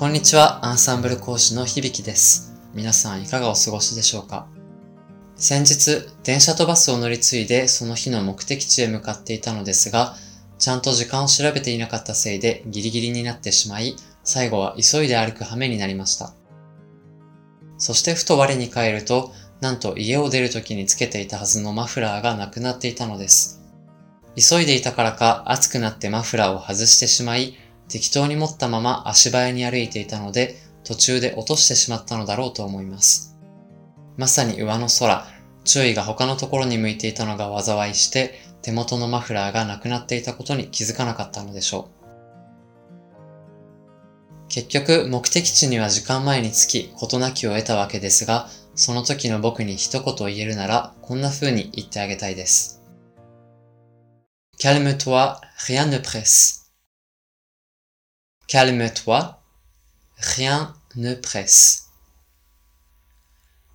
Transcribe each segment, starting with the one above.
こんにちは、アンサンブル講師の響です。皆さんいかがお過ごしでしょうか？先日、電車とバスを乗り継いでその日の目的地へ向かっていたのですが、ちゃんと時間を調べていなかったせいでギリギリになってしまい、最後は急いで歩く羽目になりました。そしてふと我に返ると、なんと家を出る時につけていたはずのマフラーがなくなっていたのです。急いでいたからか暑くなってマフラーを外してしまい、適当に持ったまま足早に歩いていたので、途中で落としてしまったのだろうと思います。まさに上の空、注意が他のところに向いていたのが災いして、手元のマフラーがなくなっていたことに気づかなかったのでしょう。結局、目的地には時間前につき、事なきを得たわけですが、その時の僕に一言言えるなら、こんな風に言ってあげたいです。Calme-toi, rien ne presse. Calme-toi, rien ne presse.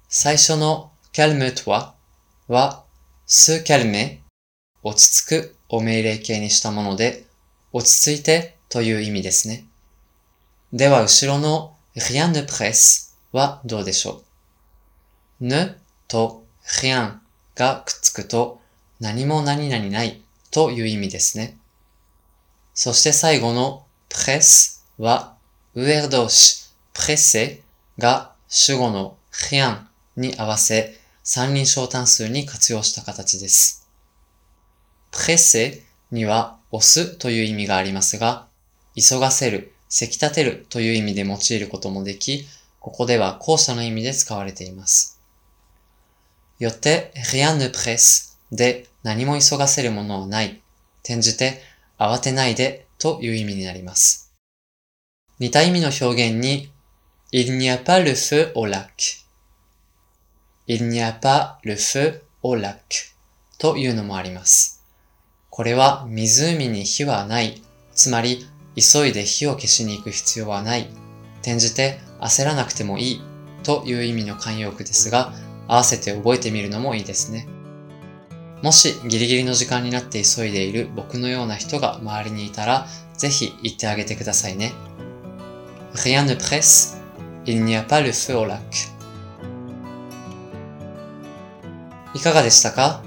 最初の calme-toi は se calmer 落ち着くを命令形にしたもので落ち着いてという意味ですね。では後ろの rien ne presse はどうでしょう ne と rien がくっつくと何も何々ないという意味ですね。そして最後のプレスは、上動詞、プレセが主語のヒアンに合わせ、三人称単数に活用した形です。プレセには押すという意味がありますが、急がせる、せき立てるという意味で用いることもでき、ここでは後者の意味で使われています。よって、rien ne presse で何も急がせるものはない。転じて、慌てないでという意味になります。似た意味の表現に、il n'y a pas le feu au lac. il n'y a pas le feu au lac というのもあります。これは湖に火はない。つまり、急いで火を消しに行く必要はない。転じて焦らなくてもいいという意味の慣用句ですが、合わせて覚えてみるのもいいですね。もしギリギリの時間になって急いでいる僕のような人が周りにいたら、ぜひ言ってあげてくださいね。Rien ne presse, il n'y a pas le feu au lac. いかがでしたか？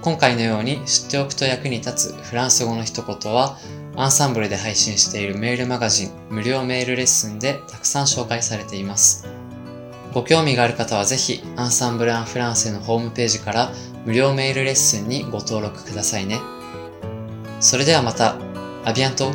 今回のように知っておくと役に立つフランス語の一言は、アンサンブルで配信しているメールマガジン無料メールレッスンでたくさん紹介されています。ご興味がある方はぜひ、アンサンブル・アン・フランセのホームページから無料メールレッスンにご登録くださいね。それではまた、アビアント